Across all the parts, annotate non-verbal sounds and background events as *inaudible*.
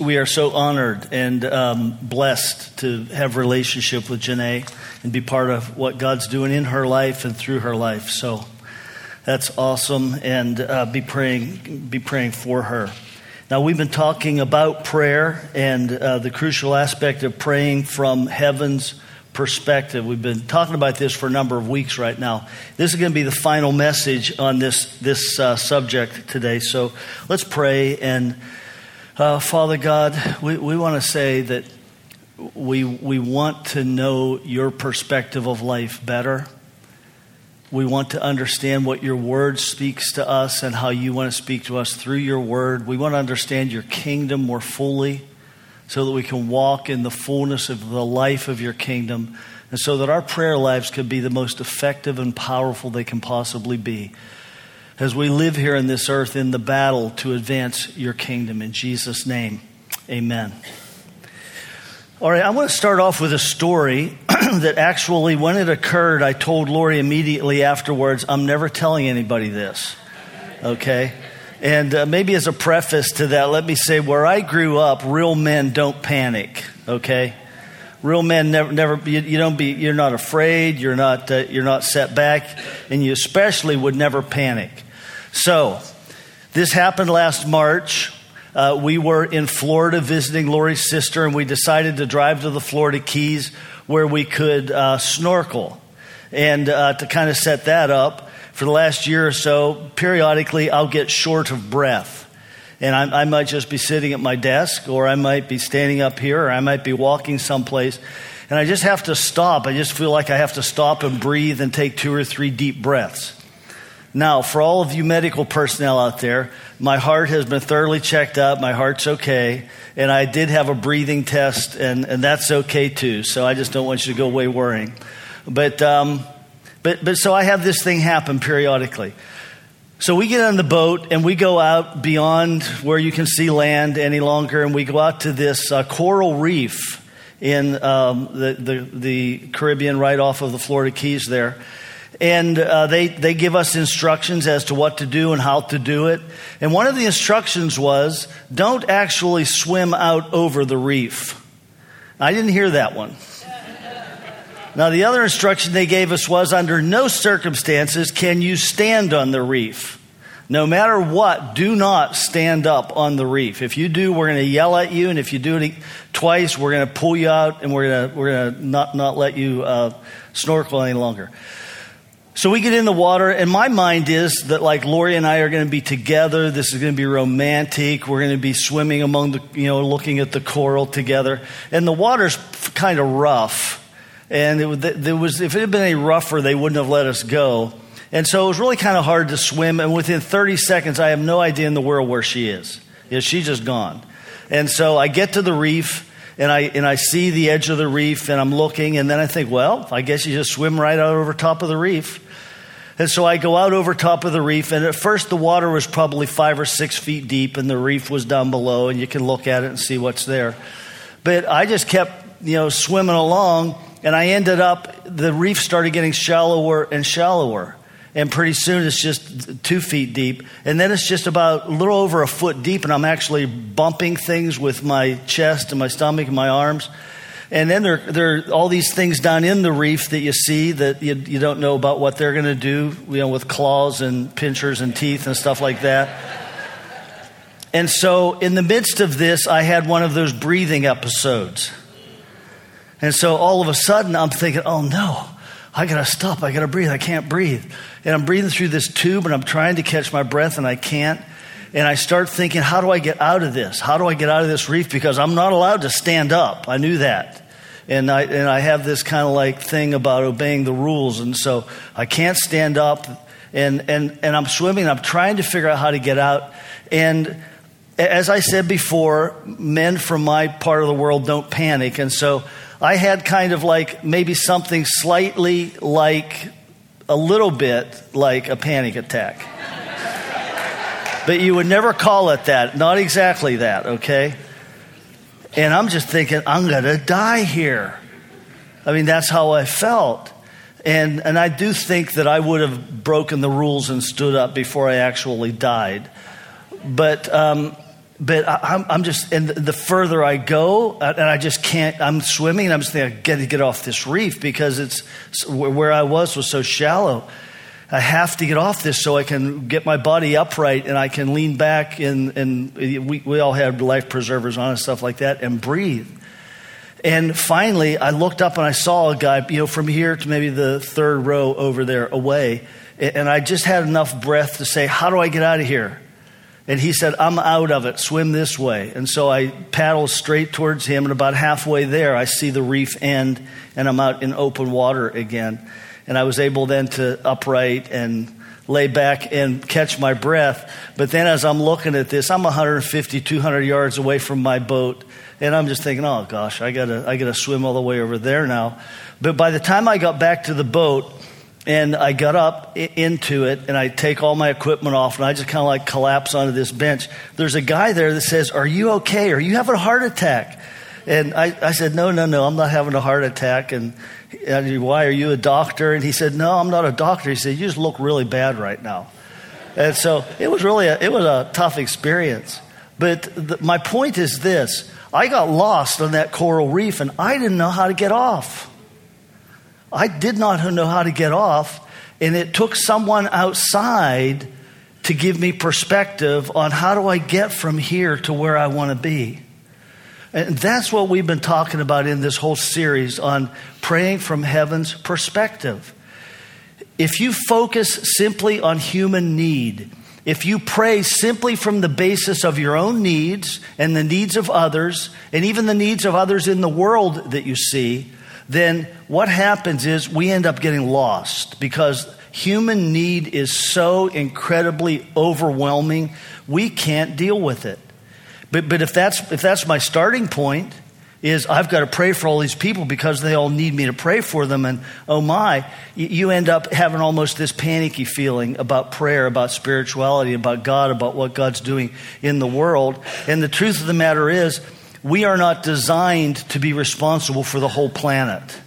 we are so honored and um, blessed to have relationship with Janae and be part of what God's doing in her life and through her life. So that's awesome, and uh, be praying, be praying for her. Now we've been talking about prayer and uh, the crucial aspect of praying from heaven's perspective. We've been talking about this for a number of weeks right now. This is going to be the final message on this this uh, subject today. So let's pray and. Uh, Father God, we, we want to say that we, we want to know your perspective of life better. We want to understand what your word speaks to us and how you want to speak to us through your word. We want to understand your kingdom more fully so that we can walk in the fullness of the life of your kingdom and so that our prayer lives could be the most effective and powerful they can possibly be as we live here in this earth in the battle to advance your kingdom. In Jesus' name, amen. All right, I want to start off with a story *clears throat* that actually, when it occurred, I told Lori immediately afterwards, I'm never telling anybody this. Okay? And uh, maybe as a preface to that, let me say where I grew up, real men don't panic. Okay? Real men never, never you, you don't be, you're not afraid, you're not, uh, you're not set back, and you especially would never panic. So, this happened last March. Uh, we were in Florida visiting Lori's sister, and we decided to drive to the Florida Keys where we could uh, snorkel. And uh, to kind of set that up, for the last year or so, periodically I'll get short of breath. And I, I might just be sitting at my desk, or I might be standing up here, or I might be walking someplace. And I just have to stop. I just feel like I have to stop and breathe and take two or three deep breaths. Now, for all of you medical personnel out there, my heart has been thoroughly checked out. My heart's okay. And I did have a breathing test, and, and that's okay too. So I just don't want you to go away worrying. But, um, but, but so I have this thing happen periodically. So we get on the boat and we go out beyond where you can see land any longer, and we go out to this uh, coral reef in um, the, the, the Caribbean right off of the Florida Keys there. And uh, they, they give us instructions as to what to do and how to do it. And one of the instructions was don't actually swim out over the reef. I didn't hear that one. Now, the other instruction they gave us was under no circumstances can you stand on the reef. No matter what, do not stand up on the reef. If you do, we're going to yell at you, and if you do it twice, we're going to pull you out, and we're going to, we're going to not, not let you uh, snorkel any longer. So we get in the water, and my mind is that like Lori and I are going to be together. This is going to be romantic. We're going to be swimming among the, you know, looking at the coral together. And the water's kind of rough. And it, there was, if it had been any rougher, they wouldn't have let us go. And so it was really kind of hard to swim. And within 30 seconds, I have no idea in the world where she is. Yeah, she's just gone. And so I get to the reef and I, and I see the edge of the reef and I'm looking and then I think, well, I guess you just swim right out over top of the reef. And so I go out over top of the reef, and at first the water was probably five or six feet deep, and the reef was down below, and you can look at it and see what's there. But I just kept, you know, swimming along, and I ended up, the reef started getting shallower and shallower. And pretty soon it's just two feet deep. And then it's just about a little over a foot deep, and I'm actually bumping things with my chest and my stomach and my arms. And then there, there are all these things down in the reef that you see that you, you don't know about what they're going to do, you know, with claws and pinchers and teeth and stuff like that. And so, in the midst of this, I had one of those breathing episodes. And so, all of a sudden, I'm thinking, oh no, I got to stop. I got to breathe. I can't breathe. And I'm breathing through this tube and I'm trying to catch my breath and I can't. And I start thinking, how do I get out of this? How do I get out of this reef? Because I'm not allowed to stand up. I knew that. And I, and I have this kind of like thing about obeying the rules. And so I can't stand up. And, and, and I'm swimming. I'm trying to figure out how to get out. And as I said before, men from my part of the world don't panic. And so I had kind of like maybe something slightly like a little bit like a panic attack. But you would never call it that. Not exactly that, okay? And I'm just thinking, I'm going to die here. I mean, that's how I felt. And, and I do think that I would have broken the rules and stood up before I actually died. But um, but I, am I'm just, and the further I go, and I just can't, I'm swimming, and I'm just thinking, I got to get off this reef because it's where I was was so shallow. I have to get off this so I can get my body upright and I can lean back and, and we, we all had life preservers on and stuff like that and breathe. And finally, I looked up and I saw a guy, you know, from here to maybe the third row over there away. And I just had enough breath to say, How do I get out of here? And he said, I'm out of it. Swim this way. And so I paddle straight towards him. And about halfway there, I see the reef end and I'm out in open water again. And I was able then to upright and lay back and catch my breath. But then as I'm looking at this, I'm 150, 200 yards away from my boat. And I'm just thinking, oh gosh, I gotta, I gotta swim all the way over there now. But by the time I got back to the boat, and I got up into it and I take all my equipment off and I just kind of like collapse onto this bench. There's a guy there that says, Are you okay? Are you having a heart attack? And I, I said, No, no, no, I'm not having a heart attack. And why are you a doctor? And he said, no, I'm not a doctor. He said, you just look really bad right now. And so it was really a, it was a tough experience. But my point is this: I got lost on that coral reef, and I didn't know how to get off. I did not know how to get off, and it took someone outside to give me perspective on how do I get from here to where I want to be. And that's what we've been talking about in this whole series on praying from heaven's perspective. If you focus simply on human need, if you pray simply from the basis of your own needs and the needs of others, and even the needs of others in the world that you see, then what happens is we end up getting lost because human need is so incredibly overwhelming, we can't deal with it. But, but if, that's, if that's my starting point, is I've got to pray for all these people because they all need me to pray for them. And oh my, you end up having almost this panicky feeling about prayer, about spirituality, about God, about what God's doing in the world. And the truth of the matter is, we are not designed to be responsible for the whole planet.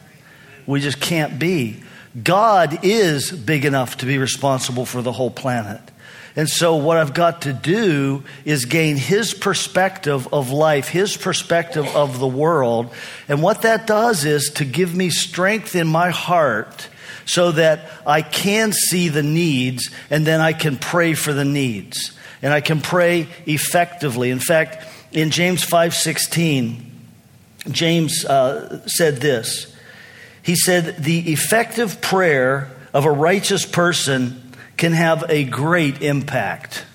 We just can't be. God is big enough to be responsible for the whole planet. And so, what I've got to do is gain his perspective of life, his perspective of the world. And what that does is to give me strength in my heart so that I can see the needs and then I can pray for the needs. And I can pray effectively. In fact, in James 5:16, James uh, said this. He said, "The effective prayer of a righteous person can have a great impact.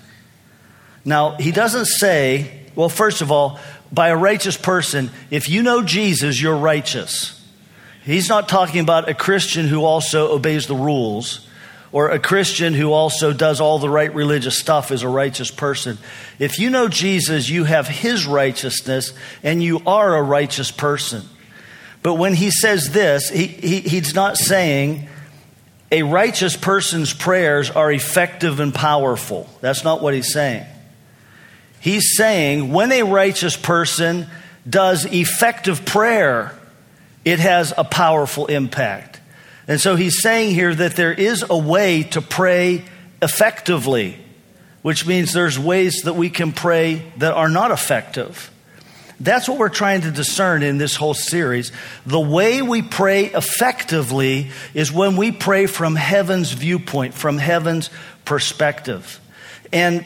Now, he doesn't say, well, first of all, by a righteous person, if you know Jesus, you're righteous. He's not talking about a Christian who also obeys the rules or a Christian who also does all the right religious stuff is a righteous person. If you know Jesus, you have his righteousness and you are a righteous person. But when he says this, he, he, he's not saying a righteous person's prayers are effective and powerful. That's not what he's saying. He's saying when a righteous person does effective prayer, it has a powerful impact. And so he's saying here that there is a way to pray effectively, which means there's ways that we can pray that are not effective. That's what we're trying to discern in this whole series. The way we pray effectively is when we pray from heaven's viewpoint, from heaven's perspective. And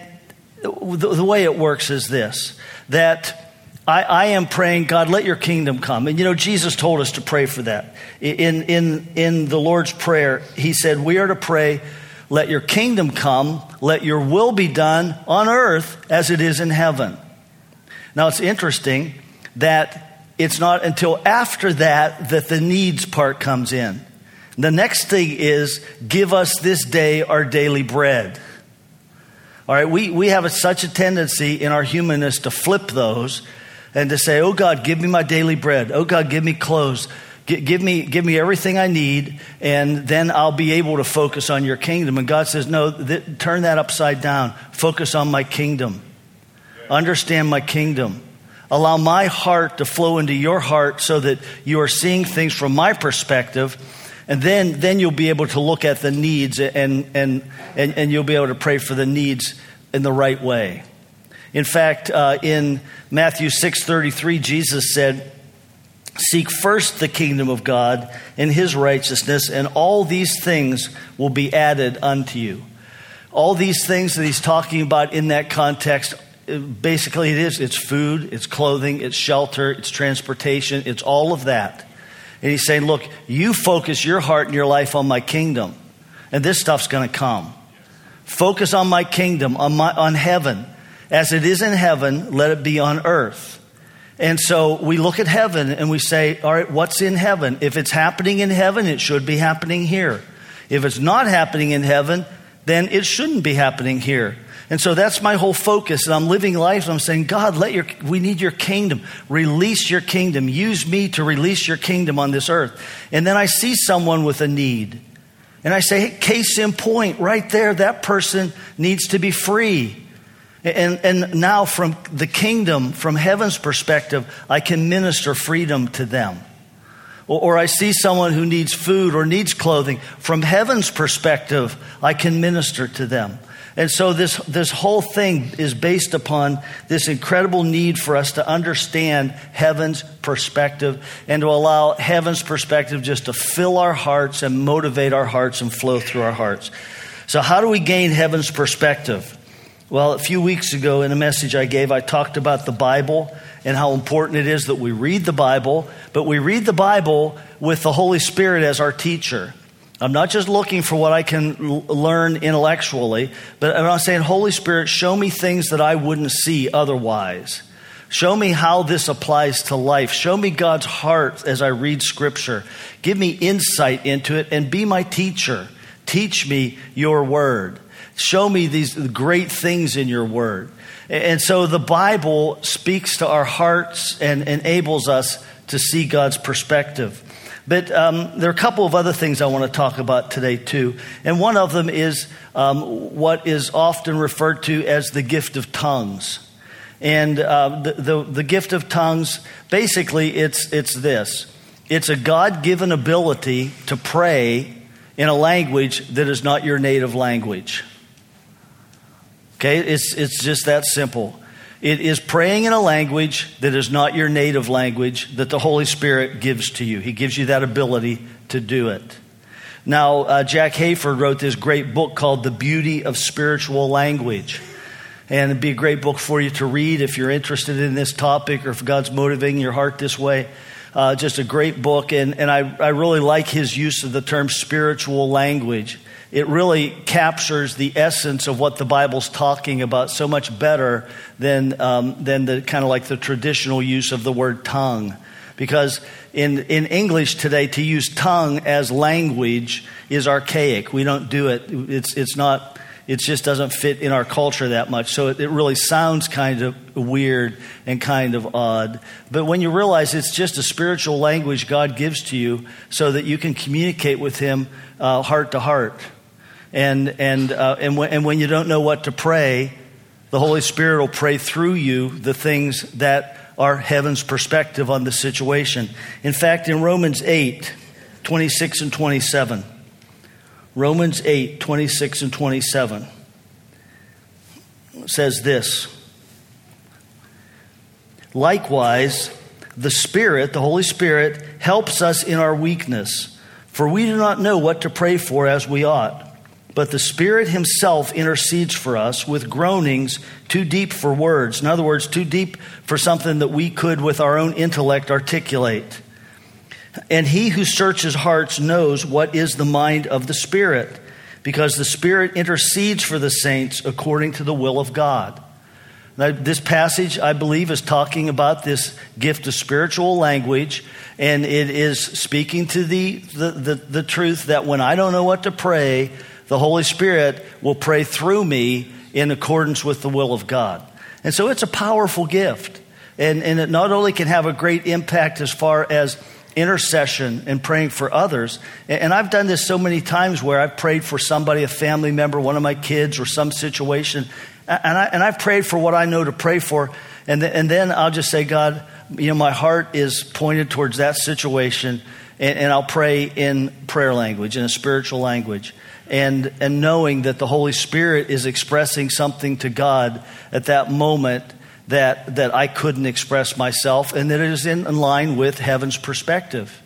the, the way it works is this that I, I, am praying, God, let your kingdom come. And you know, Jesus told us to pray for that. In, in, in the Lord's Prayer, He said, We are to pray, let your kingdom come, let your will be done on earth as it is in heaven. Now, it's interesting that it's not until after that that the needs part comes in. The next thing is give us this day our daily bread. All right, we, we have a, such a tendency in our humanness to flip those and to say, Oh God, give me my daily bread. Oh God, give me clothes. give me, give me everything I need, and then I'll be able to focus on your kingdom. And God says, No, th- turn that upside down. Focus on my kingdom understand my kingdom. Allow my heart to flow into your heart so that you are seeing things from my perspective. And then, then you'll be able to look at the needs and, and, and, and you'll be able to pray for the needs in the right way. In fact, uh, in Matthew 6:33, Jesus said, "Seek first the kingdom of God and His righteousness, and all these things will be added unto you." All these things that he's talking about in that context, basically, it is it's food, it's clothing, it's shelter, it's transportation, it's all of that. And he's saying, Look, you focus your heart and your life on my kingdom, and this stuff's going to come. Focus on my kingdom, on, my, on heaven. As it is in heaven, let it be on earth. And so we look at heaven and we say, all right, what's in heaven? If it's happening in heaven, it should be happening here. If it's not happening in heaven, then it shouldn't be happening here. And so that's my whole focus. And I'm living life. I'm saying, God, let your, we need your kingdom. Release your kingdom. Use me to release your kingdom on this earth. And then I see someone with a need. And I say, hey, case in point, right there, that person needs to be free. And, and now, from the kingdom, from heaven's perspective, I can minister freedom to them. Or, or, I see someone who needs food or needs clothing. From heaven's perspective, I can minister to them. And so this, this whole thing is based upon this incredible need for us to understand heaven's perspective and to allow heaven's perspective just to fill our hearts and motivate our hearts and flow through our hearts. So, how do we gain heaven's perspective? Well, a few weeks ago in a message I gave, I talked about the Bible and how important it is that we read the Bible, but we read the Bible with the Holy Spirit as our teacher. I'm not just looking for what I can l- learn intellectually, but I'm not saying, Holy Spirit, show me things that I wouldn't see otherwise. Show me how this applies to life. Show me God's heart as I read Scripture. Give me insight into it and be my teacher. Teach me your word. Show me these great things in your word. And so the Bible speaks to our hearts and enables us to see God's perspective. But um, there are a couple of other things I want to talk about today, too. And one of them is um, what is often referred to as the gift of tongues. And uh, the, the, the gift of tongues, basically, it's, it's this it's a God given ability to pray in a language that is not your native language. Okay, it's, it's just that simple. It is praying in a language that is not your native language that the Holy Spirit gives to you. He gives you that ability to do it. Now, uh, Jack Hayford wrote this great book called The Beauty of Spiritual Language. And it'd be a great book for you to read if you're interested in this topic or if God's motivating your heart this way. Uh, just a great book. And, and I, I really like his use of the term spiritual language it really captures the essence of what the Bible's talking about so much better than, um, than the kind of like the traditional use of the word tongue. Because in, in English today, to use tongue as language is archaic. We don't do it. It's, it's not, it just doesn't fit in our culture that much. So it, it really sounds kind of weird and kind of odd. But when you realize it's just a spiritual language God gives to you so that you can communicate with Him uh, heart to heart. And, and, uh, and, when, and when you don't know what to pray, the Holy Spirit will pray through you the things that are heaven's perspective on the situation. In fact, in Romans 8, 26 and 27, Romans 8, 26 and 27 says this Likewise, the Spirit, the Holy Spirit, helps us in our weakness, for we do not know what to pray for as we ought. But the Spirit Himself intercedes for us with groanings too deep for words. In other words, too deep for something that we could, with our own intellect, articulate. And He who searches hearts knows what is the mind of the Spirit, because the Spirit intercedes for the saints according to the will of God. Now, this passage, I believe, is talking about this gift of spiritual language, and it is speaking to the, the, the, the truth that when I don't know what to pray, the Holy Spirit will pray through me in accordance with the will of God. And so it's a powerful gift. And, and it not only can have a great impact as far as intercession and praying for others. And I've done this so many times where I've prayed for somebody, a family member, one of my kids, or some situation. And, I, and I've prayed for what I know to pray for. And, the, and then I'll just say, God, you know, my heart is pointed towards that situation. And, and I'll pray in prayer language, in a spiritual language. And, and knowing that the Holy Spirit is expressing something to God at that moment that, that I couldn't express myself and that it is in, in line with heaven's perspective.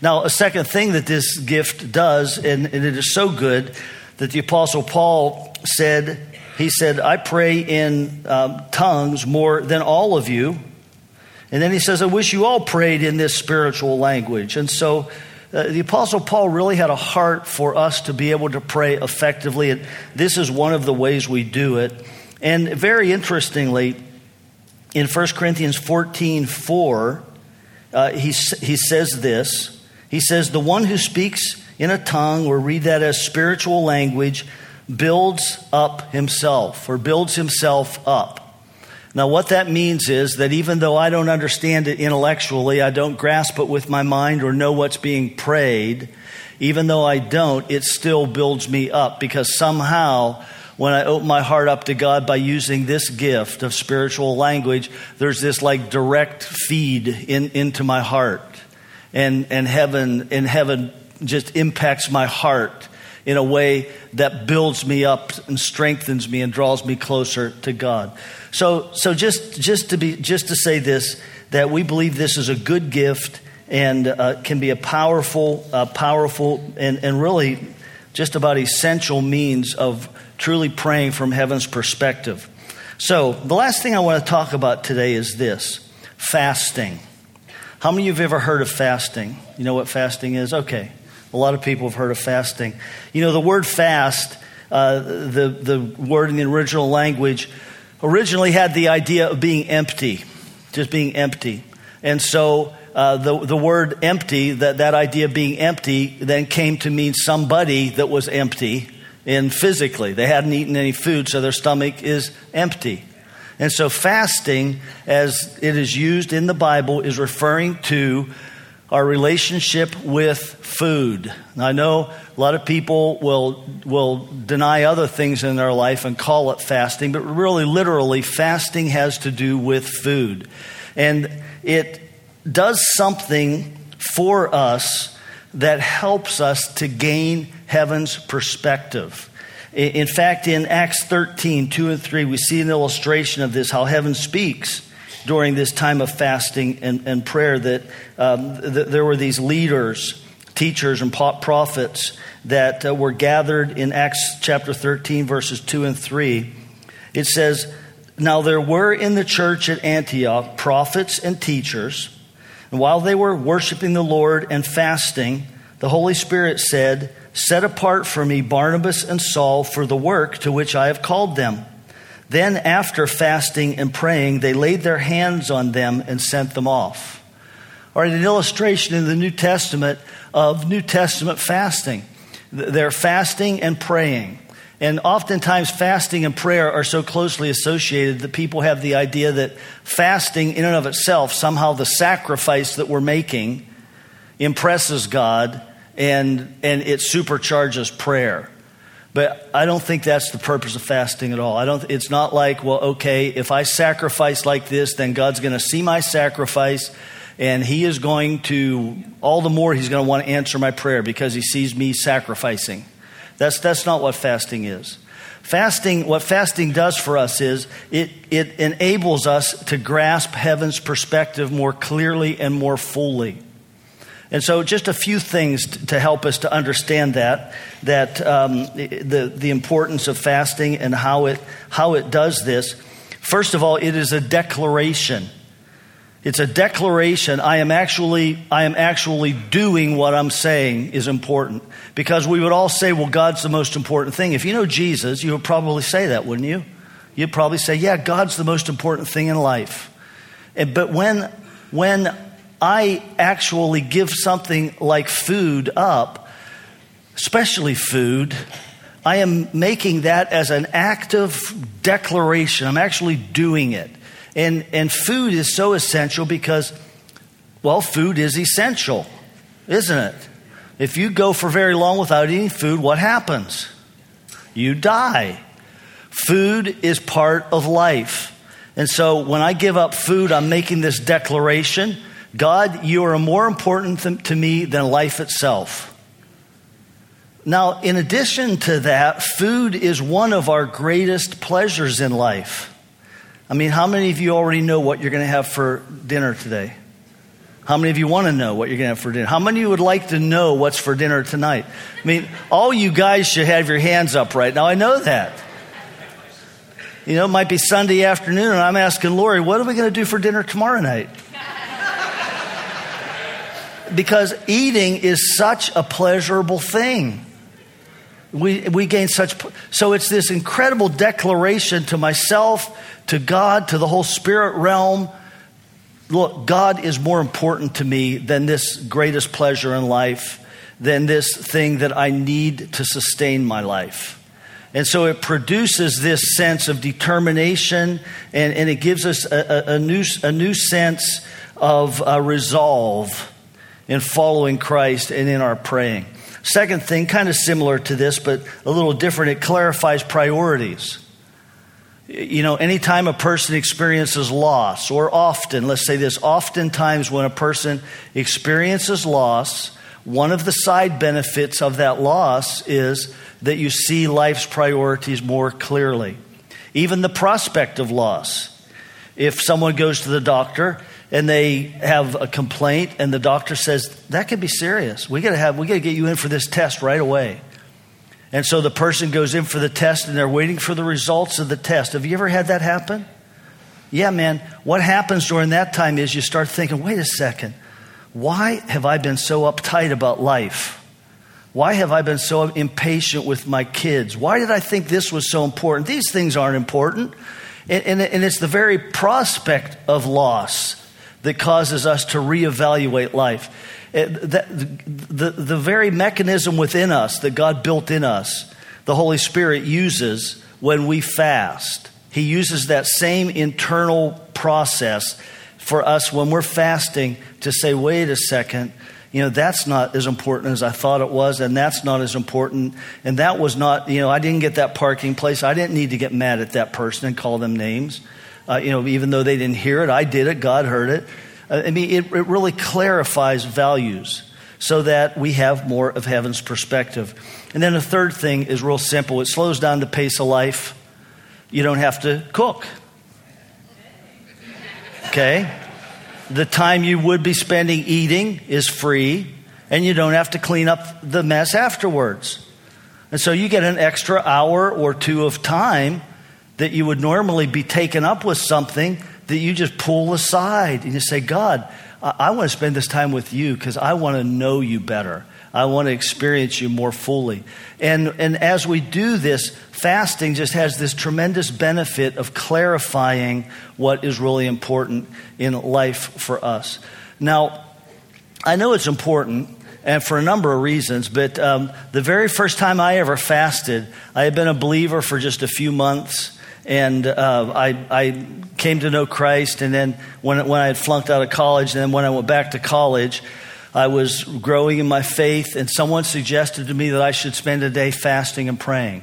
Now, a second thing that this gift does, and, and it is so good that the Apostle Paul said, he said, I pray in um, tongues more than all of you. And then he says, I wish you all prayed in this spiritual language. And so uh, the Apostle Paul really had a heart for us to be able to pray effectively. And this is one of the ways we do it. And very interestingly, in 1 Corinthians 14 4, uh, he, he says this. He says, The one who speaks in a tongue, or read that as spiritual language, builds up himself, or builds himself up. Now, what that means is that even though I don't understand it intellectually, I don't grasp it with my mind or know what's being prayed, even though I don't, it still builds me up because somehow when I open my heart up to God by using this gift of spiritual language, there's this like direct feed in, into my heart. And, and heaven, and heaven just impacts my heart in a way that builds me up and strengthens me and draws me closer to God. So, so just, just, to be, just to say this, that we believe this is a good gift and uh, can be a powerful, uh, powerful, and, and really just about essential means of truly praying from heaven's perspective. So, the last thing I want to talk about today is this fasting. How many of you have ever heard of fasting? You know what fasting is? Okay. A lot of people have heard of fasting. You know, the word fast, uh, the, the word in the original language, originally had the idea of being empty, just being empty. And so uh, the, the word empty, that, that idea of being empty, then came to mean somebody that was empty in physically. They hadn't eaten any food, so their stomach is empty. And so fasting, as it is used in the Bible, is referring to our relationship with food. Now, I know a lot of people will, will deny other things in their life and call it fasting, but really, literally, fasting has to do with food. And it does something for us that helps us to gain heaven's perspective. In fact, in Acts 13, 2 and 3, we see an illustration of this, how heaven speaks during this time of fasting and, and prayer that um, th- there were these leaders, teachers, and prophets that uh, were gathered in Acts chapter 13, verses 2 and 3. It says, Now there were in the church at Antioch prophets and teachers, and while they were worshiping the Lord and fasting, the Holy Spirit said, Set apart for me Barnabas and Saul for the work to which I have called them. Then, after fasting and praying, they laid their hands on them and sent them off. All right, an illustration in the New Testament of New Testament fasting. They're fasting and praying. And oftentimes, fasting and prayer are so closely associated that people have the idea that fasting, in and of itself, somehow the sacrifice that we're making impresses God and, and it supercharges prayer. But I don't think that's the purpose of fasting at all. I don't, it's not like, well, okay, if I sacrifice like this, then God's going to see my sacrifice and He is going to, all the more, He's going to want to answer my prayer because He sees me sacrificing. That's, that's not what fasting is. Fasting, what fasting does for us is it, it enables us to grasp heaven's perspective more clearly and more fully. And so, just a few things to help us to understand that that um, the the importance of fasting and how it how it does this. First of all, it is a declaration. It's a declaration. I am actually I am actually doing what I'm saying is important because we would all say, "Well, God's the most important thing." If you know Jesus, you would probably say that, wouldn't you? You'd probably say, "Yeah, God's the most important thing in life." And, but when when I actually give something like food up, especially food, I am making that as an active declaration. I'm actually doing it. And, and food is so essential because, well, food is essential, isn't it? If you go for very long without eating food, what happens? You die. Food is part of life. And so when I give up food, I'm making this declaration God, you are more important to me than life itself. Now, in addition to that, food is one of our greatest pleasures in life. I mean, how many of you already know what you're going to have for dinner today? How many of you want to know what you're going to have for dinner? How many of you would like to know what's for dinner tonight? I mean, all you guys should have your hands up right now. I know that. You know, it might be Sunday afternoon, and I'm asking Lori, what are we going to do for dinner tomorrow night? Because eating is such a pleasurable thing. We, we gain such. So it's this incredible declaration to myself, to God, to the whole spirit realm look, God is more important to me than this greatest pleasure in life, than this thing that I need to sustain my life. And so it produces this sense of determination and, and it gives us a, a, a new, a new sense of uh, resolve in following Christ and in our praying. Second thing, kind of similar to this, but a little different, it clarifies priorities. You know, anytime a person experiences loss, or often, let's say this, oftentimes when a person experiences loss, one of the side benefits of that loss is that you see life's priorities more clearly. Even the prospect of loss. If someone goes to the doctor and they have a complaint and the doctor says, that could be serious. We gotta have, we gotta get you in for this test right away. And so the person goes in for the test and they're waiting for the results of the test. Have you ever had that happen? Yeah, man. What happens during that time is you start thinking, wait a second, why have I been so uptight about life? Why have I been so impatient with my kids? Why did I think this was so important? These things aren't important. And, and, and it's the very prospect of loss that causes us to reevaluate life. The, the, the very mechanism within us that God built in us, the Holy Spirit uses when we fast. He uses that same internal process for us when we're fasting to say, wait a second, you know, that's not as important as I thought it was, and that's not as important. And that was not, you know, I didn't get that parking place. I didn't need to get mad at that person and call them names. Uh, you know, even though they didn't hear it, I did it. God heard it. Uh, I mean, it, it really clarifies values so that we have more of heaven's perspective. And then the third thing is real simple it slows down the pace of life. You don't have to cook. Okay? The time you would be spending eating is free, and you don't have to clean up the mess afterwards. And so you get an extra hour or two of time that you would normally be taken up with something that you just pull aside and you say, God, I, I want to spend this time with you because I want to know you better. I want to experience you more fully. And, and as we do this, fasting just has this tremendous benefit of clarifying what is really important in life for us. Now, I know it's important, and for a number of reasons, but um, the very first time I ever fasted, I had been a believer for just a few months. And uh, I, I came to know Christ, and then when, when I had flunked out of college, and then when I went back to college, I was growing in my faith, and someone suggested to me that I should spend a day fasting and praying.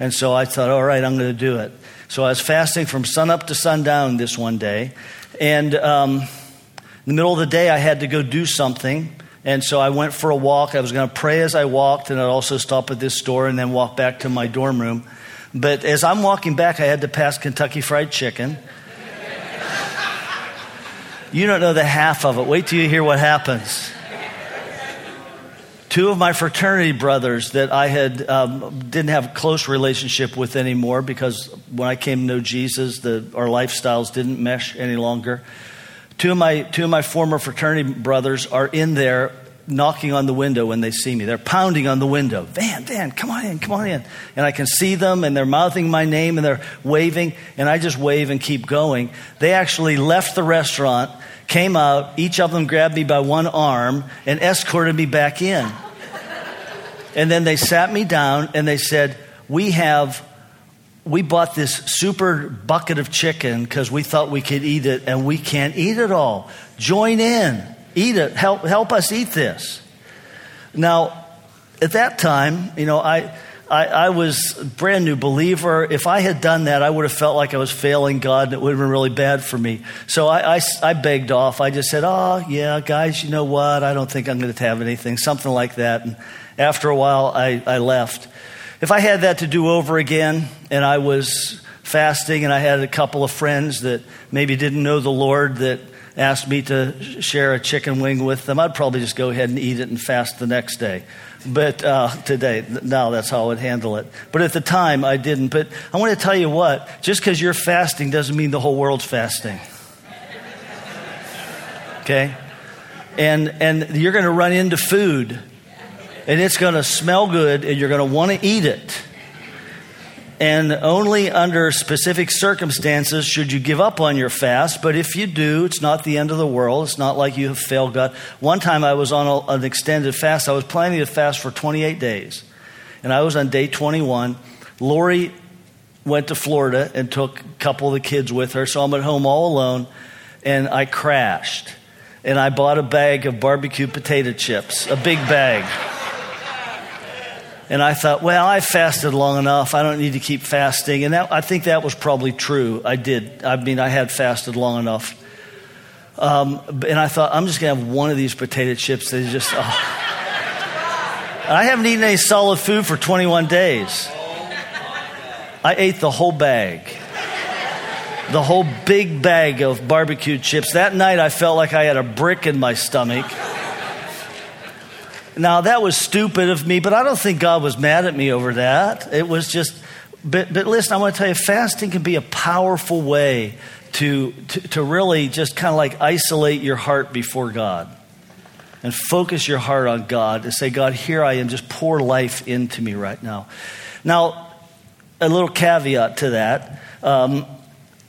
And so I thought, all right, I'm going to do it. So I was fasting from sunup to sundown this one day. And um, in the middle of the day, I had to go do something. And so I went for a walk. I was going to pray as I walked, and I'd also stop at this store and then walk back to my dorm room. But as I'm walking back, I had to pass Kentucky Fried Chicken. You don't know the half of it. Wait till you hear what happens. Two of my fraternity brothers that I had um, didn't have a close relationship with anymore because when I came to know Jesus, the, our lifestyles didn't mesh any longer. Two of my two of my former fraternity brothers are in there knocking on the window when they see me. They're pounding on the window. Van, Van, come on in, come on in. And I can see them and they're mouthing my name and they're waving and I just wave and keep going. They actually left the restaurant, came out, each of them grabbed me by one arm and escorted me back in. and then they sat me down and they said, "We have we bought this super bucket of chicken because we thought we could eat it and we can't eat it all. Join in." Eat it. Help, help us eat this. Now, at that time, you know, I, I, I, was a brand new believer. If I had done that, I would have felt like I was failing God and it would have been really bad for me. So I, I, I begged off. I just said, Oh, yeah, guys, you know what? I don't think I'm going to have anything, something like that. And after a while, I, I left. If I had that to do over again and I was fasting and I had a couple of friends that maybe didn't know the Lord that asked me to share a chicken wing with them, I'd probably just go ahead and eat it and fast the next day. But uh, today, now that's how I would handle it. But at the time, I didn't. But I want to tell you what just because you're fasting doesn't mean the whole world's fasting. Okay? And, and you're going to run into food, and it's going to smell good, and you're going to want to eat it. And only under specific circumstances should you give up on your fast. But if you do, it's not the end of the world. It's not like you have failed God. One time I was on a, an extended fast. I was planning to fast for 28 days. And I was on day 21. Lori went to Florida and took a couple of the kids with her. So I'm at home all alone. And I crashed. And I bought a bag of barbecue potato chips, a big bag. And I thought, well, I fasted long enough. I don't need to keep fasting. And that, I think that was probably true. I did. I mean, I had fasted long enough. Um, and I thought, I'm just going to have one of these potato chips They just. Oh. I haven't eaten any solid food for 21 days. I ate the whole bag. The whole big bag of barbecue chips. That night, I felt like I had a brick in my stomach. Now, that was stupid of me, but I don't think God was mad at me over that. It was just, but, but listen, I want to tell you, fasting can be a powerful way to, to, to really just kind of like isolate your heart before God and focus your heart on God and say, God, here I am, just pour life into me right now. Now, a little caveat to that. Um,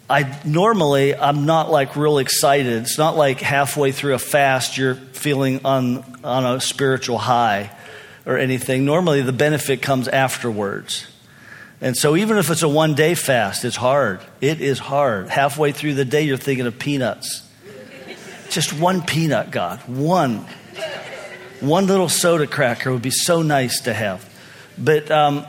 I normally I'm not like real excited. It's not like halfway through a fast you're feeling on on a spiritual high or anything. Normally the benefit comes afterwards. And so even if it's a one day fast, it's hard. It is hard. Halfway through the day you're thinking of peanuts. Just one peanut, God. One. One little soda cracker would be so nice to have. But um,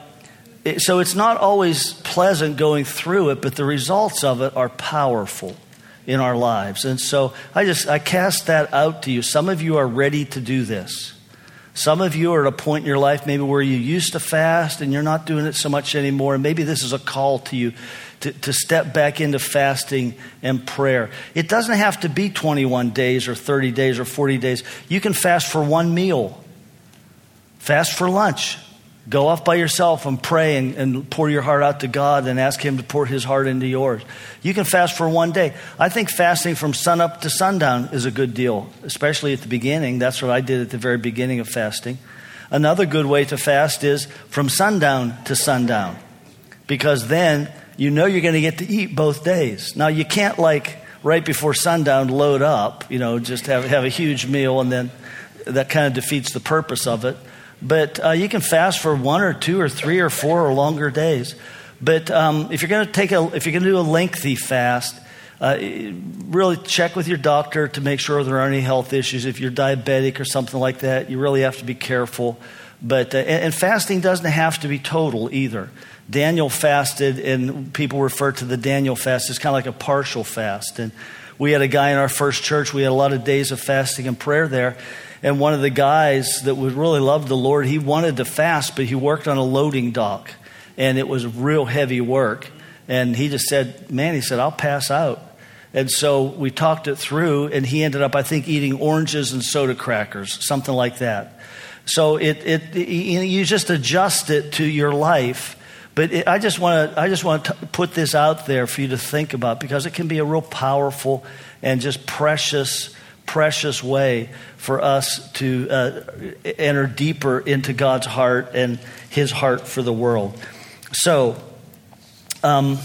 so it's not always pleasant going through it, but the results of it are powerful in our lives. And so I just I cast that out to you. Some of you are ready to do this. Some of you are at a point in your life maybe where you used to fast and you're not doing it so much anymore. And maybe this is a call to you to, to step back into fasting and prayer. It doesn't have to be 21 days or 30 days or 40 days. You can fast for one meal, fast for lunch, Go off by yourself and pray and, and, pour your heart out to God and ask Him to pour His heart into yours. You can fast for one day. I think fasting from sunup to sundown is a good deal, especially at the beginning. That's what I did at the very beginning of fasting. Another good way to fast is from sundown to sundown, because then you know you're going to get to eat both days. Now, you can't, like, right before sundown, load up, you know, just have, have a huge meal, and then that kind of defeats the purpose of it. But uh, you can fast for one or two or three or four or longer days. But um, if you're going to take a, if you're going to do a lengthy fast, uh, really check with your doctor to make sure there aren't any health issues. If you're diabetic or something like that, you really have to be careful. But uh, and, and fasting doesn't have to be total either. Daniel fasted, and people refer to the Daniel fast as kind of like a partial fast. And we had a guy in our first church. We had a lot of days of fasting and prayer there. And one of the guys that would really love the Lord, he wanted to fast, but he worked on a loading dock. And it was real heavy work. And he just said, Man, he said, I'll pass out. And so we talked it through, and he ended up, I think, eating oranges and soda crackers, something like that. So it, it, you just adjust it to your life. But it, I just want to I just want to put this out there for you to think about because it can be a real powerful and just precious precious way for us to uh, enter deeper into God's heart and His heart for the world. So, um,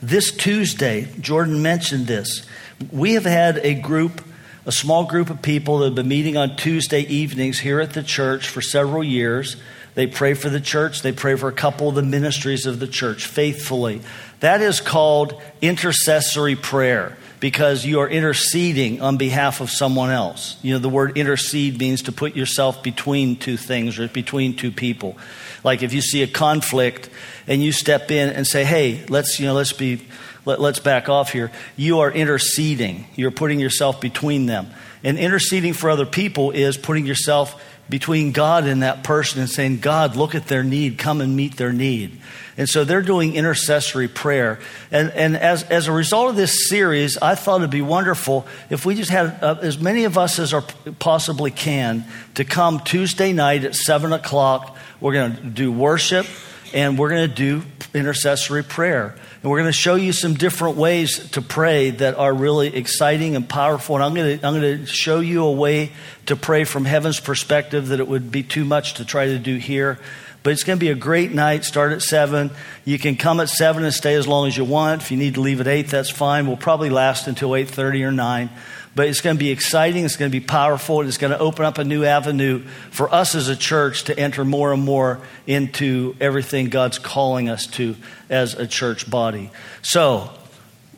this Tuesday, Jordan mentioned this. We have had a group, a small group of people that have been meeting on Tuesday evenings here at the church for several years. They pray for the church, they pray for a couple of the ministries of the church faithfully. That is called intercessory prayer. Because you are interceding on behalf of someone else. You know, the word intercede means to put yourself between two things or between two people. Like if you see a conflict and you step in and say, "Hey, let's, you know, let's be let, us back off here." You are interceding. You're putting yourself between them. And interceding for other people is putting yourself between God and that person and saying, God, look at their need, come and meet their need. And so they're doing intercessory prayer. And, and as, as a result of this series, I thought it'd be wonderful if we just had uh, as many of us as are possibly can to come Tuesday night at 7 o'clock. We're going to do worship and we're going to do intercessory prayer. And we're going to show you some different ways to pray that are really exciting and powerful. And I'm going to, I'm going to show you a way to pray from heaven's perspective that it would be too much to try to do here. But it's going to be a great night. Start at 7. You can come at 7 and stay as long as you want. If you need to leave at 8, that's fine. We'll probably last until 8.30 or 9. But it's going to be exciting. It's going to be powerful. It's going to open up a new avenue for us as a church to enter more and more into everything God's calling us to as a church body. So,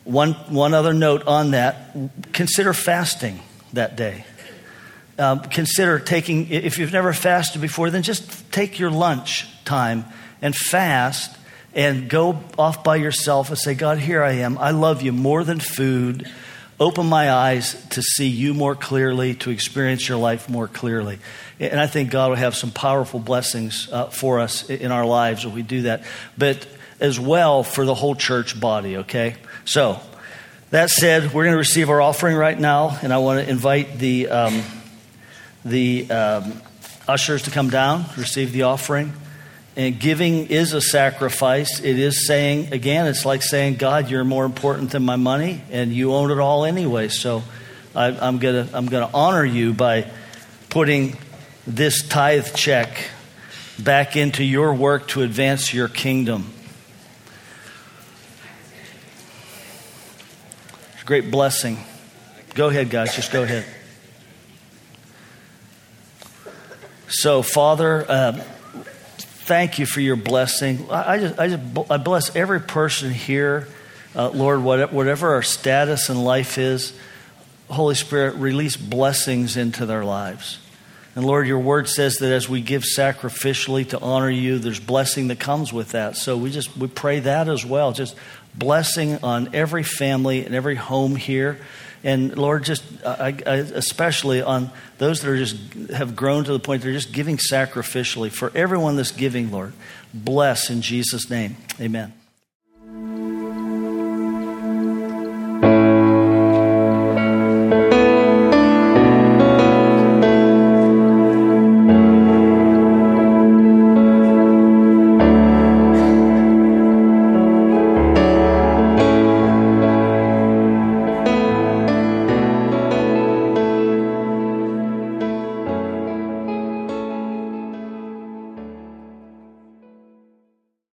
one, one other note on that consider fasting that day. Um, consider taking, if you've never fasted before, then just take your lunch time and fast and go off by yourself and say, God, here I am. I love you more than food. Open my eyes to see you more clearly, to experience your life more clearly. And I think God will have some powerful blessings uh, for us in our lives if we do that, but as well for the whole church body, okay? So, that said, we're going to receive our offering right now, and I want to invite the. Um, the um, ushers to come down, receive the offering. And giving is a sacrifice. It is saying, again, it's like saying, God, you're more important than my money, and you own it all anyway. So I, am going to I'm going to honor you by putting this tithe check back into your work to advance your kingdom. It's a great blessing. Go ahead, guys, just go ahead. So, Father, uh, thank you for your blessing. I, just, I, just, I bless every person here, uh, Lord, whatever our status in life is. Holy Spirit, release blessings into their lives. And Lord, your word says that as we give sacrificially to honor you, there's blessing that comes with that. So we just we pray that as well. Just blessing on every family and every home here. And Lord, just I, I, especially on those that are just have grown to the point they're just giving sacrificially for everyone that's giving, Lord. Bless in Jesus' name. Amen.